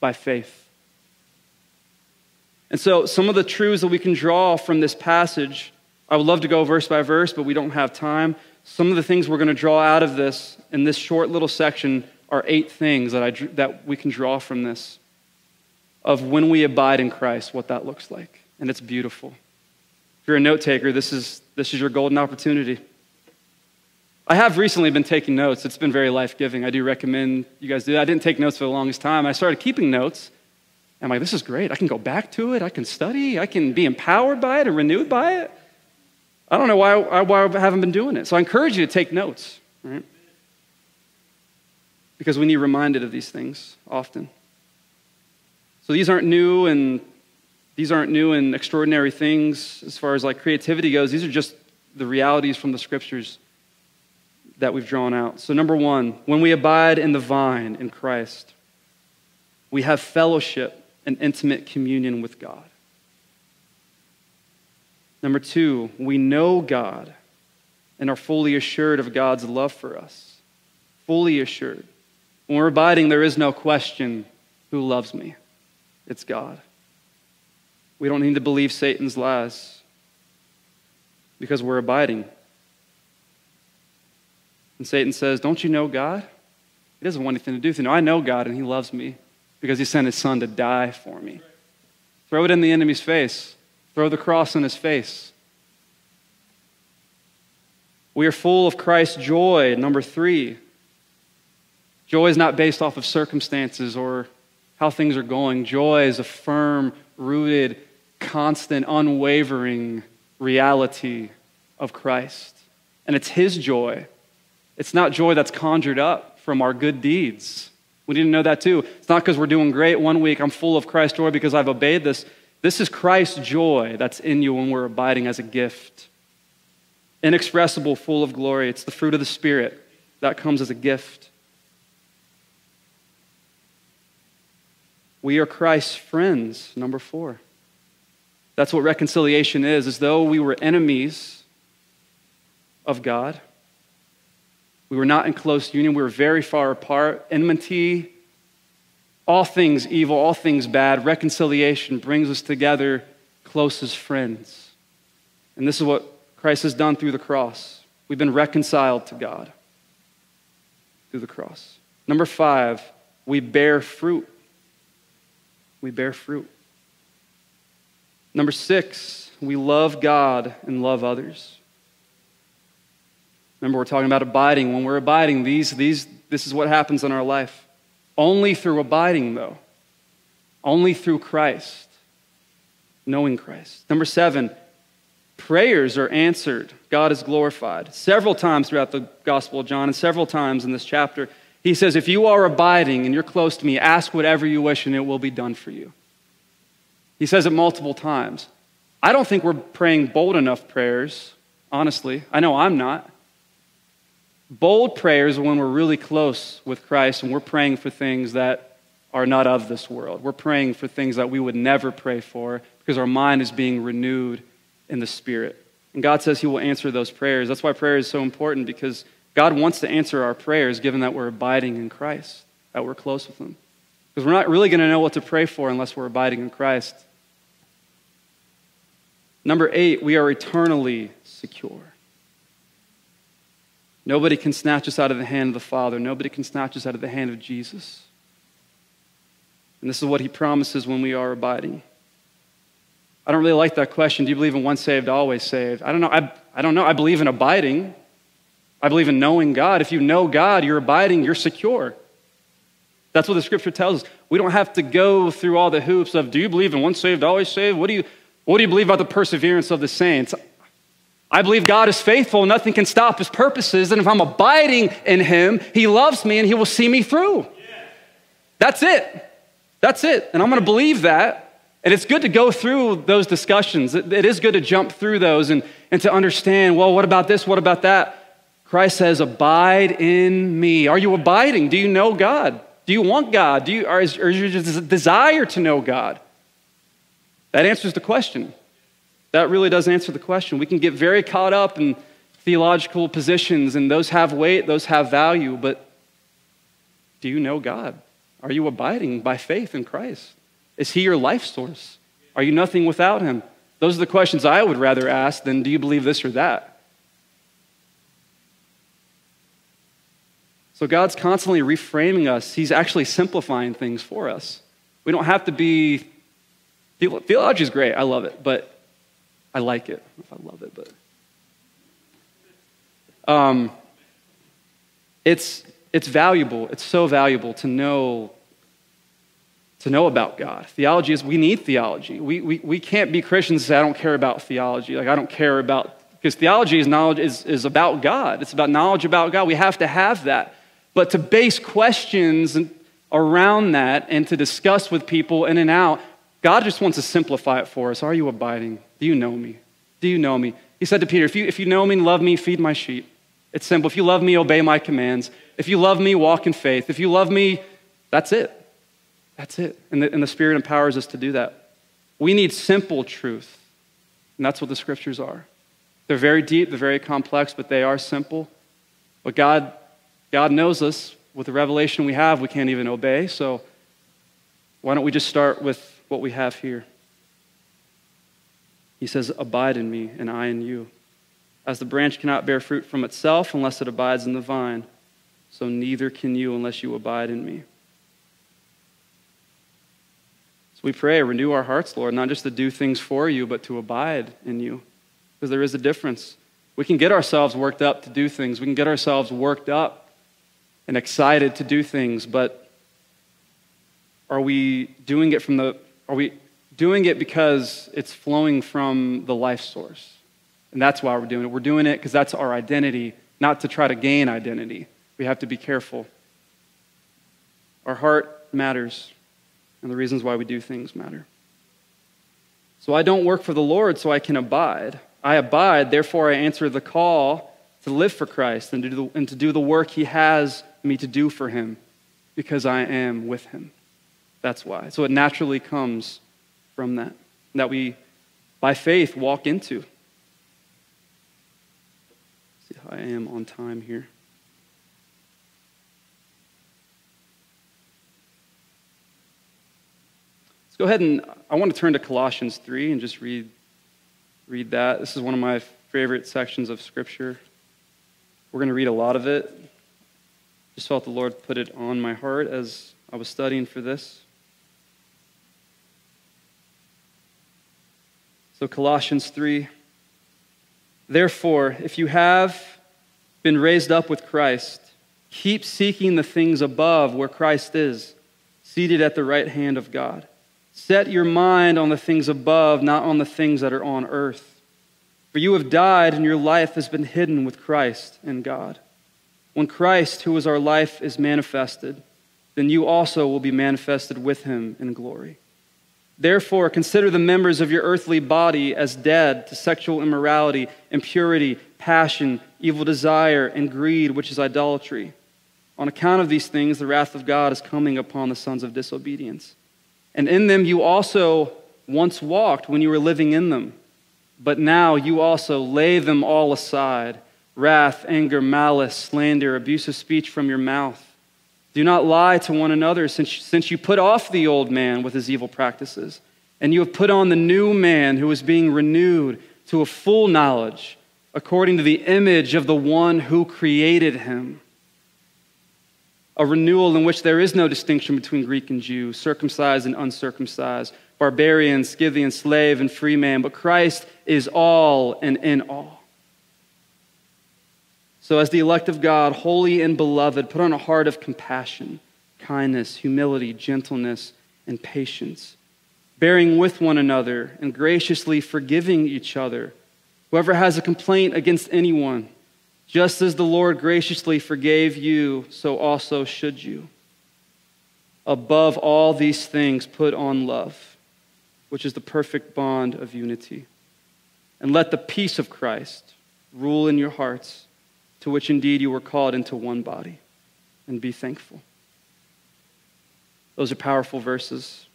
by faith. And so, some of the truths that we can draw from this passage, I would love to go verse by verse, but we don't have time. Some of the things we're going to draw out of this in this short little section are eight things that, I, that we can draw from this of when we abide in Christ, what that looks like. And it's beautiful. If you're a note taker, this is, this is your golden opportunity. I have recently been taking notes. It's been very life giving. I do recommend you guys do that. I didn't take notes for the longest time. I started keeping notes I'm like, this is great. I can go back to it. I can study. I can be empowered by it and renewed by it. I don't know why, why I haven't been doing it. So I encourage you to take notes, right? Because we need reminded of these things often. So these aren't new and these aren't new and extraordinary things as far as like creativity goes. These are just the realities from the scriptures that we've drawn out. So number 1, when we abide in the vine in Christ, we have fellowship an intimate communion with God. Number two, we know God and are fully assured of God's love for us. Fully assured. When we're abiding, there is no question who loves me. It's God. We don't need to believe Satan's lies because we're abiding. And Satan says, Don't you know God? He doesn't want anything to do with you. No, I know God and he loves me because he sent his son to die for me. Throw it in the enemy's face, throw the cross in his face. We are full of Christ's joy. Number three, joy is not based off of circumstances or how things are going. Joy is a firm, rooted, constant, unwavering reality of Christ. And it's His joy. It's not joy that's conjured up from our good deeds. We need to know that too. It's not because we're doing great one week, I'm full of Christ's joy because I've obeyed this. This is Christ's joy that's in you when we're abiding as a gift. Inexpressible, full of glory. It's the fruit of the Spirit that comes as a gift. We are Christ's friends, number four. That's what reconciliation is, as though we were enemies of God. We were not in close union. We were very far apart. Enmity, all things evil, all things bad. Reconciliation brings us together close as friends. And this is what Christ has done through the cross. We've been reconciled to God through the cross. Number five, we bear fruit. We bear fruit. Number six, we love God and love others. Remember, we're talking about abiding. When we're abiding, these, these, this is what happens in our life. Only through abiding, though. Only through Christ. Knowing Christ. Number seven, prayers are answered. God is glorified. Several times throughout the Gospel of John, and several times in this chapter, he says, If you are abiding and you're close to me, ask whatever you wish and it will be done for you. He says it multiple times. I don't think we're praying bold enough prayers, honestly. I know I'm not. Bold prayers are when we're really close with Christ and we're praying for things that are not of this world. We're praying for things that we would never pray for because our mind is being renewed in the Spirit. And God says He will answer those prayers. That's why prayer is so important because God wants to answer our prayers given that we're abiding in Christ, that we're close with Him. Because we're not really going to know what to pray for unless we're abiding in Christ. Number eight, we are eternally secure. Nobody can snatch us out of the hand of the Father. Nobody can snatch us out of the hand of Jesus. And this is what he promises when we are abiding. I don't really like that question. Do you believe in once saved, always saved? I don't know. I, I don't know. I believe in abiding. I believe in knowing God. If you know God, you're abiding, you're secure. That's what the scripture tells us. We don't have to go through all the hoops of do you believe in once saved, always saved? What do you what do you believe about the perseverance of the saints? I believe God is faithful. Nothing can stop his purposes. And if I'm abiding in him, he loves me and he will see me through. That's it. That's it. And I'm going to believe that. And it's good to go through those discussions. It, is good to jump through those and, and to understand well, what about this? What about that? Christ says, Abide in me. Are you abiding? Do you know God? Do you want God? Do you, or is, or is your desire to know God? That answers the question. That really does answer the question. We can get very caught up in theological positions, and those have weight, those have value, but do you know God? Are you abiding by faith in Christ? Is He your life source? Are you nothing without Him? Those are the questions I would rather ask than do you believe this or that? So God's constantly reframing us. He's actually simplifying things for us. We don't have to be Theology is great. I love it, but I like it. if I love it, but um, it's it's valuable. It's so valuable to know to know about God. Theology is we need theology. We, we, we can't be Christians and say, I don't care about theology. Like I don't care about because theology is knowledge is, is about God. It's about knowledge about God. We have to have that. But to base questions around that and to discuss with people in and out God just wants to simplify it for us. Are you abiding? Do you know me? Do you know me? He said to Peter, if you, if you know me and love me, feed my sheep. It's simple. If you love me, obey my commands. If you love me, walk in faith. If you love me, that's it. That's it. And the, and the Spirit empowers us to do that. We need simple truth. And that's what the scriptures are. They're very deep, they're very complex, but they are simple. But God, God knows us. With the revelation we have, we can't even obey. So why don't we just start with what we have here. He says, Abide in me, and I in you. As the branch cannot bear fruit from itself unless it abides in the vine, so neither can you unless you abide in me. So we pray, renew our hearts, Lord, not just to do things for you, but to abide in you. Because there is a difference. We can get ourselves worked up to do things. We can get ourselves worked up and excited to do things, but are we doing it from the are we doing it because it's flowing from the life source? And that's why we're doing it. We're doing it because that's our identity, not to try to gain identity. We have to be careful. Our heart matters, and the reasons why we do things matter. So I don't work for the Lord so I can abide. I abide, therefore I answer the call to live for Christ and to do the, and to do the work He has me to do for Him because I am with Him. That's why. So it naturally comes from that, that we, by faith, walk into. See how I am on time here. Let's go ahead and I want to turn to Colossians 3 and just read, read that. This is one of my favorite sections of Scripture. We're going to read a lot of it. Just felt the Lord put it on my heart as I was studying for this. So, Colossians 3. Therefore, if you have been raised up with Christ, keep seeking the things above where Christ is, seated at the right hand of God. Set your mind on the things above, not on the things that are on earth. For you have died, and your life has been hidden with Christ in God. When Christ, who is our life, is manifested, then you also will be manifested with him in glory. Therefore, consider the members of your earthly body as dead to sexual immorality, impurity, passion, evil desire, and greed, which is idolatry. On account of these things, the wrath of God is coming upon the sons of disobedience. And in them you also once walked when you were living in them. But now you also lay them all aside wrath, anger, malice, slander, abusive speech from your mouth. Do not lie to one another, since, since you put off the old man with his evil practices, and you have put on the new man who is being renewed to a full knowledge, according to the image of the one who created him. A renewal in which there is no distinction between Greek and Jew, circumcised and uncircumcised, barbarian, Scythian, slave, and free man, but Christ is all and in all. So, as the elect of God, holy and beloved, put on a heart of compassion, kindness, humility, gentleness, and patience, bearing with one another and graciously forgiving each other. Whoever has a complaint against anyone, just as the Lord graciously forgave you, so also should you. Above all these things, put on love, which is the perfect bond of unity. And let the peace of Christ rule in your hearts to which indeed you were called into one body, and be thankful. Those are powerful verses.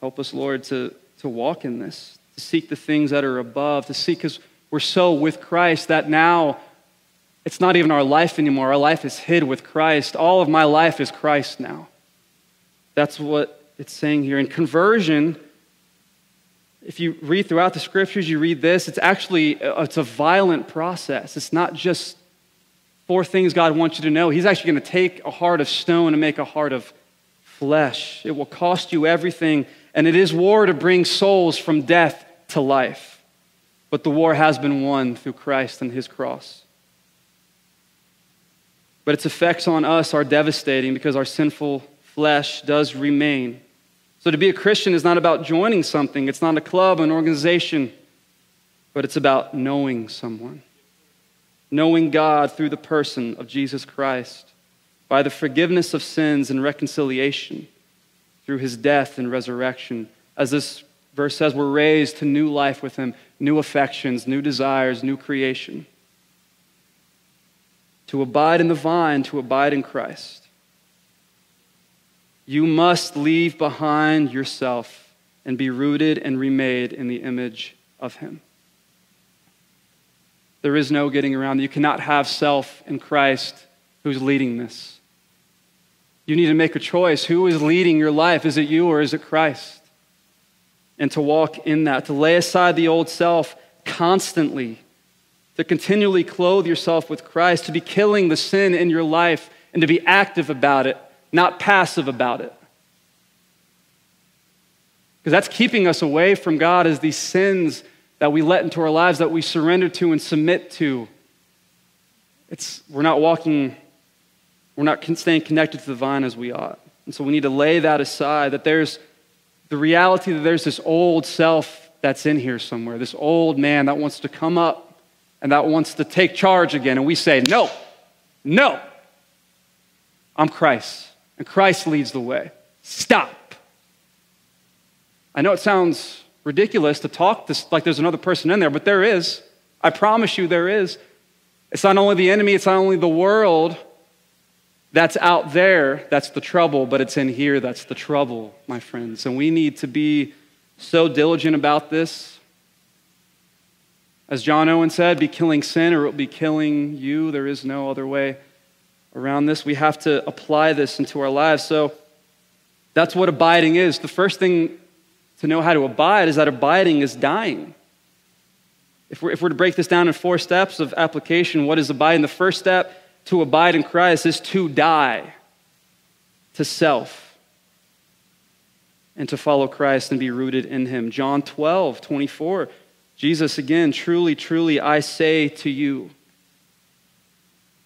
Help us, Lord, to, to walk in this, to seek the things that are above, to seek because we're so with Christ that now it's not even our life anymore. Our life is hid with Christ. All of my life is Christ now. That's what it's saying here. And conversion if you read throughout the scriptures, you read this, it's actually uh, it's a violent process. It's not just four things God wants you to know. He's actually going to take a heart of stone and make a heart of flesh. It will cost you everything, and it is war to bring souls from death to life. But the war has been won through Christ and his cross. But its effects on us are devastating because our sinful flesh does remain. So, to be a Christian is not about joining something, it's not a club, an organization, but it's about knowing someone. Knowing God through the person of Jesus Christ by the forgiveness of sins and reconciliation through his death and resurrection. As this verse says, we're raised to new life with him, new affections, new desires, new creation. To abide in the vine, to abide in Christ. You must leave behind yourself and be rooted and remade in the image of Him. There is no getting around. You cannot have self in Christ who's leading this. You need to make a choice. Who is leading your life? Is it you or is it Christ? And to walk in that, to lay aside the old self constantly, to continually clothe yourself with Christ, to be killing the sin in your life and to be active about it not passive about it. Because that's keeping us away from God as these sins that we let into our lives, that we surrender to and submit to. It's, we're not walking, we're not staying connected to the vine as we ought. And so we need to lay that aside, that there's the reality that there's this old self that's in here somewhere, this old man that wants to come up and that wants to take charge again. And we say, no, no, I'm Christ, and Christ leads the way. Stop. I know it sounds ridiculous to talk this, like there's another person in there, but there is. I promise you, there is. It's not only the enemy, it's not only the world that's out there that's the trouble, but it's in here that's the trouble, my friends. And we need to be so diligent about this. As John Owen said, be killing sin or it will be killing you. There is no other way around this. We have to apply this into our lives. So that's what abiding is. The first thing to know how to abide is that abiding is dying. If we're, if we're to break this down in four steps of application, what is abiding? The first step to abide in Christ is to die to self and to follow Christ and be rooted in Him. John 12, 24. Jesus again, truly, truly, I say to you,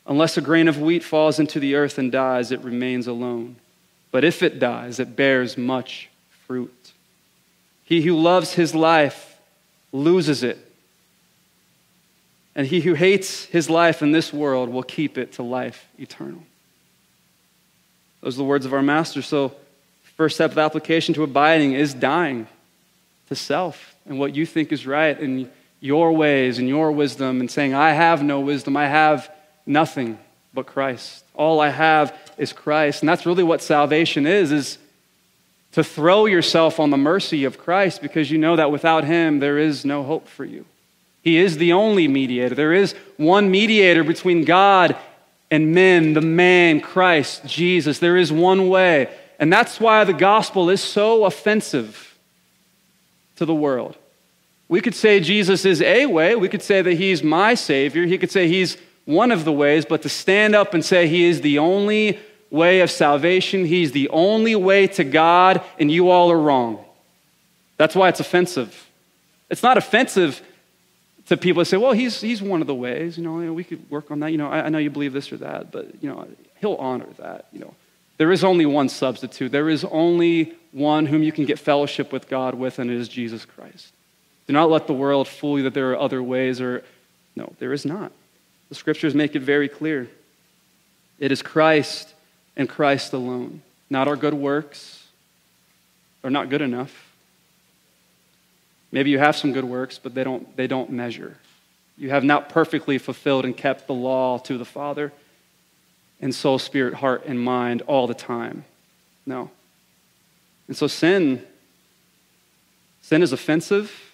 unless a grain of wheat falls into the earth and dies, it remains alone. But if it dies, it bears much fruit. He who loves his life loses it. And he who hates his life in this world will keep it to life eternal. Those are the words of our Master. So, first step of application to abiding is dying to self and what you think is right in your ways and your wisdom, and saying, I have no wisdom, I have nothing but Christ. All I have is Christ. And that's really what salvation is, is to throw yourself on the mercy of Christ because you know that without him there is no hope for you. He is the only mediator. There is one mediator between God and men, the man, Christ, Jesus. There is one way. And that's why the gospel is so offensive to the world. We could say Jesus is a way. We could say that he's my Savior. He could say he's one of the ways. But to stand up and say he is the only way of salvation. He's the only way to God, and you all are wrong. That's why it's offensive. It's not offensive to people that say, well, he's, he's one of the ways. You know, we could work on that. You know, I, I know you believe this or that, but, you know, he'll honor that. You know, there is only one substitute. There is only one whom you can get fellowship with God with, and it is Jesus Christ. Do not let the world fool you that there are other ways or, no, there is not. The scriptures make it very clear. It is Christ and Christ alone. Not our good works are not good enough. Maybe you have some good works, but they don't, they don't measure. You have not perfectly fulfilled and kept the law to the Father in soul, spirit, heart, and mind all the time. No. And so sin, sin is offensive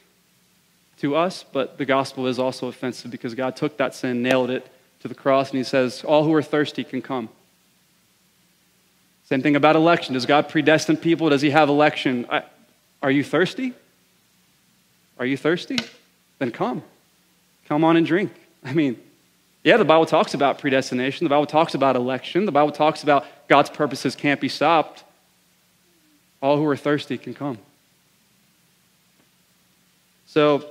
to us, but the gospel is also offensive because God took that sin, nailed it to the cross, and he says, All who are thirsty can come. Same thing about election. Does God predestine people? Does He have election? I, are you thirsty? Are you thirsty? Then come. Come on and drink. I mean, yeah, the Bible talks about predestination. The Bible talks about election. The Bible talks about God's purposes can't be stopped. All who are thirsty can come. So,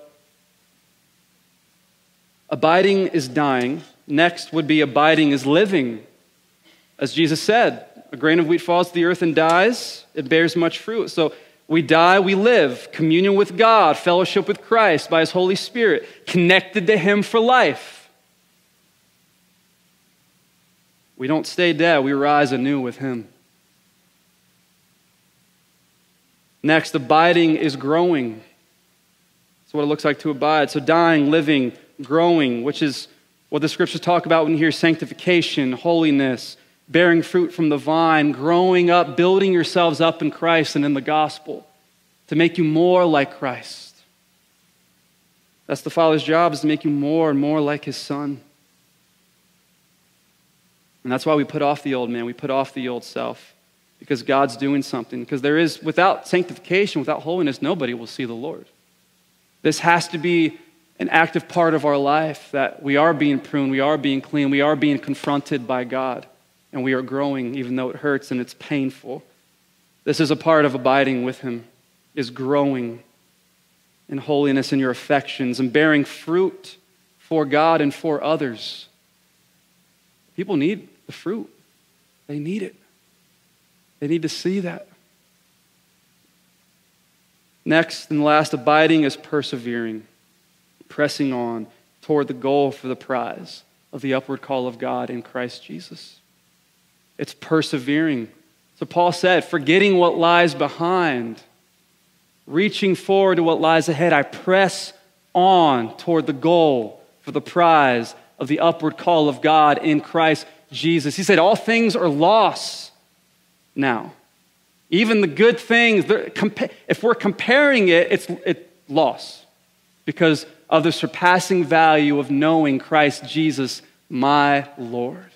abiding is dying. Next would be abiding is living. As Jesus said, a grain of wheat falls to the earth and dies, it bears much fruit. So we die, we live. Communion with God, fellowship with Christ by His Holy Spirit, connected to Him for life. We don't stay dead, we rise anew with Him. Next, abiding is growing. That's what it looks like to abide. So, dying, living, growing, which is what the scriptures talk about when you hear sanctification, holiness, bearing fruit from the vine, growing up, building yourselves up in Christ and in the gospel to make you more like Christ. That's the Father's job, is to make you more and more like His Son. And that's why we put off the old man, we put off the old self, because God's doing something. Because there is, without sanctification, without holiness, nobody will see the Lord. This has to be an active part of our life that we are being pruned, we are being clean, we are being confronted by God and we are growing even though it hurts and it's painful. This is a part of abiding with him, is growing. in holiness in your affections and bearing fruit for God and for others. People need the fruit, they need it. They need to see that. Next and last, abiding is persevering, pressing on toward the goal for the prize of the upward call of God in Christ Jesus. It's persevering. So Paul said, forgetting what lies behind, reaching forward to what lies ahead, I press on toward the goal for the prize of the upward call of God in Christ Jesus. He said, All things are lost now. Even the good things, if we're comparing it, it's, it's loss because of the surpassing value of knowing Christ Jesus, my Lord.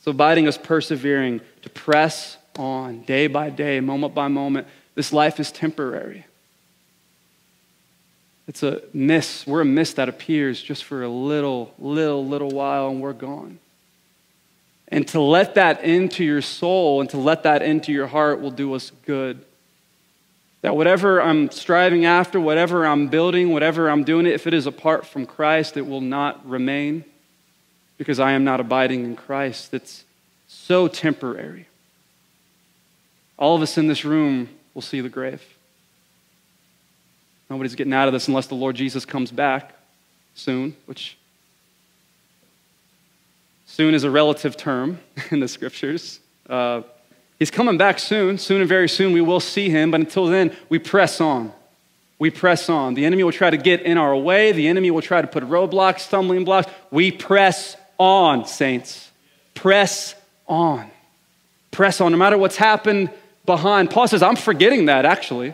So, abiding is persevering to press on day by day, moment by moment. This life is temporary. It's a mist. We're a mist that appears just for a little, little, little while and we're gone. And to let that into your soul and to let that into your heart will do us good. That whatever I'm striving after, whatever I'm building, whatever I'm doing, if it is apart from Christ, it will not remain because I am not abiding in Christ. It's so temporary. All of us in this room will see the grave. Nobody's getting out of this unless the Lord Jesus comes back soon, which soon is a relative term in the scriptures. Uh, he's coming back soon. Soon and very soon we will see him, but until then, we press on. We press on. The enemy will try to get in our way, the enemy will try to put roadblocks, stumbling blocks. We press on, saints. Press on. Press on, no matter what's happened behind. Paul says, I'm forgetting that actually.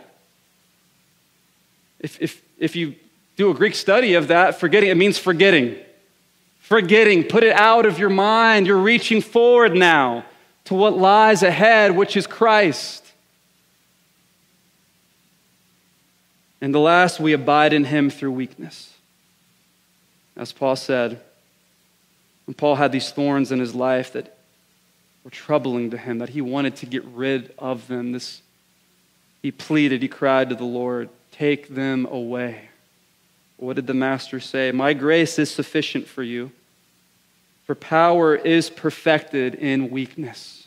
If, if, if you do a Greek study of that, forgetting, it means forgetting. Forgetting, put it out of your mind. You're reaching forward now to what lies ahead, which is Christ. And the last, we abide in him through weakness. As Paul said, when Paul had these thorns in his life that were troubling to him, that he wanted to get rid of them, this, he pleaded, he cried to the Lord, Take them away. What did the Master say? My grace is sufficient for you, for power is perfected in weakness.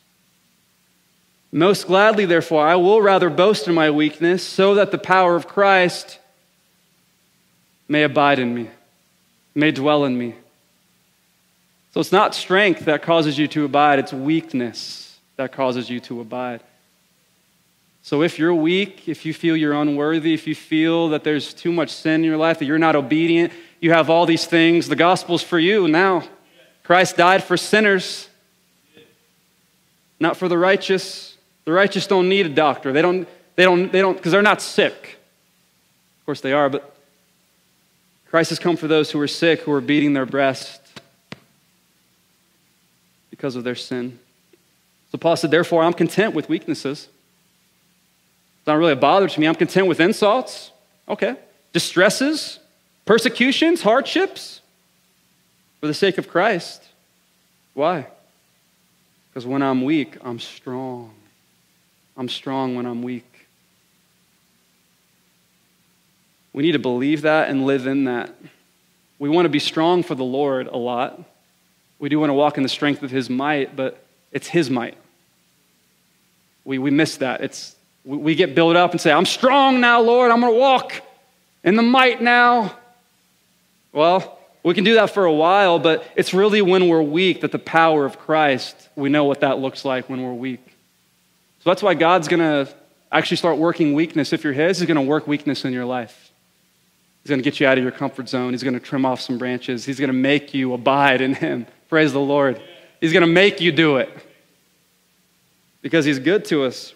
Most gladly, therefore, I will rather boast in my weakness, so that the power of Christ may abide in me, may dwell in me. So it's not strength that causes you to abide, it's weakness that causes you to abide. So if you're weak, if you feel you're unworthy, if you feel that there's too much sin in your life, that you're not obedient, you have all these things, the gospel's for you now. Christ died for sinners, not for the righteous. The righteous don't need a doctor. They don't, they don't, they don't, because they're not sick. Of course they are, but Christ has come for those who are sick, who are beating their breast because of their sin. So Paul said, Therefore, I'm content with weaknesses it's not really a bother to me. I'm content with insults. Okay. Distresses, persecutions, hardships for the sake of Christ. Why? Because when I'm weak, I'm strong. I'm strong when I'm weak. We need to believe that and live in that. We want to be strong for the Lord a lot. We do want to walk in the strength of His might, but it's His might. We, we miss that. It's, we get built up and say, I'm strong now, Lord. I'm going to walk in the might now. Well, we can do that for a while, but it's really when we're weak that the power of Christ, we know what that looks like when we're weak. So that's why God's going to actually start working weakness. If you're His, He's going to work weakness in your life. He's going to get you out of your comfort zone. He's going to trim off some branches. He's going to make you abide in Him. Praise the Lord. He's going to make you do it because He's good to us.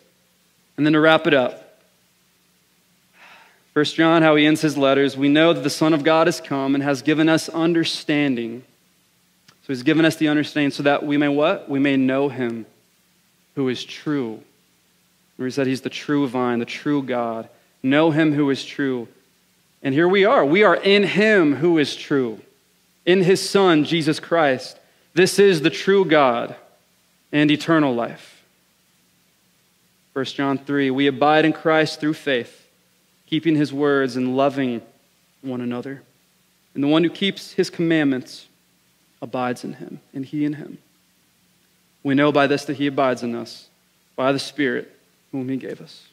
And then to wrap it up, First John, how he ends his letters, we know that the Son of God has come and has given us understanding. So he's given us the understanding so that we may what? We may know him who is true. Where he said he's the true vine, the true God. Know him who is true. And here we are. We are in him who is true, in his Son, Jesus Christ. This is the true God and eternal life. 1 John 3 We abide in Christ through faith. keeping his words and loving one another. And the one who keeps his commandments abides in him, and he in him. We know by this that he abides in us, by the Spirit whom he gave us.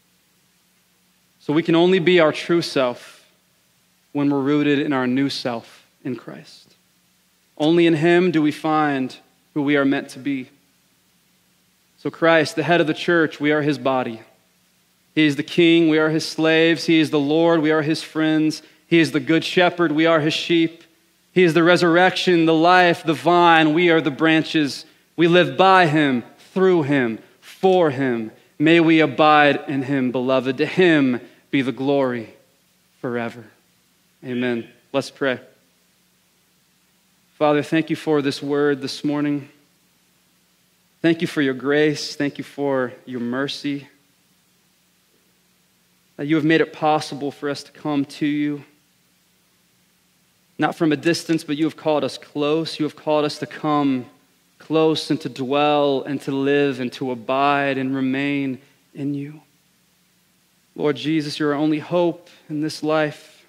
So we can only be our true self when we're rooted in our new self in Christ. Only in him do we find who we are meant to be. So, Christ, the head of the church, we are his body. He is the king, we are his slaves. He is the Lord, we are his friends. He is the good shepherd, we are his sheep. He is the resurrection, the life, the vine, we are the branches. We live by him, through him, for him. May we abide in him, beloved. To him be the glory forever. Amen. Let's pray. Father, thank you for this word this morning. Thank you for your grace. Thank you for your mercy. That you have made it possible for us to come to you. Not from a distance, but you have called us close. You have called us to come close and to dwell and to live and to abide and remain in you. Lord Jesus, you're only hope in this life.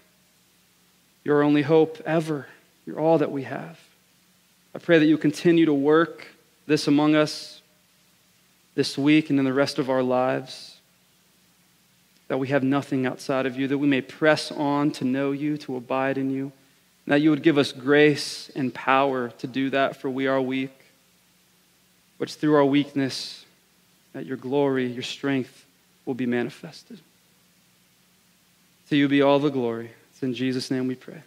You're only hope ever. You're all that we have. I pray that you continue to work this among us this week and in the rest of our lives. That we have nothing outside of you, that we may press on to know you, to abide in you. And that you would give us grace and power to do that, for we are weak. But it's through our weakness that your glory, your strength will be manifested. To you be all the glory. It's in Jesus' name we pray.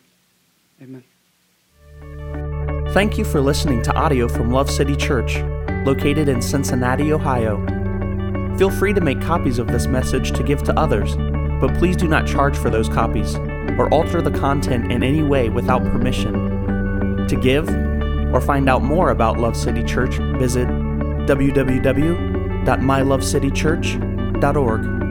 Amen. Thank you for listening to audio from Love City Church, located in Cincinnati, Ohio. Feel free to make copies of this message to give to others, but please do not charge for those copies or alter the content in any way without permission. To give or find out more about Love City Church, visit www.mylovecitychurch.org.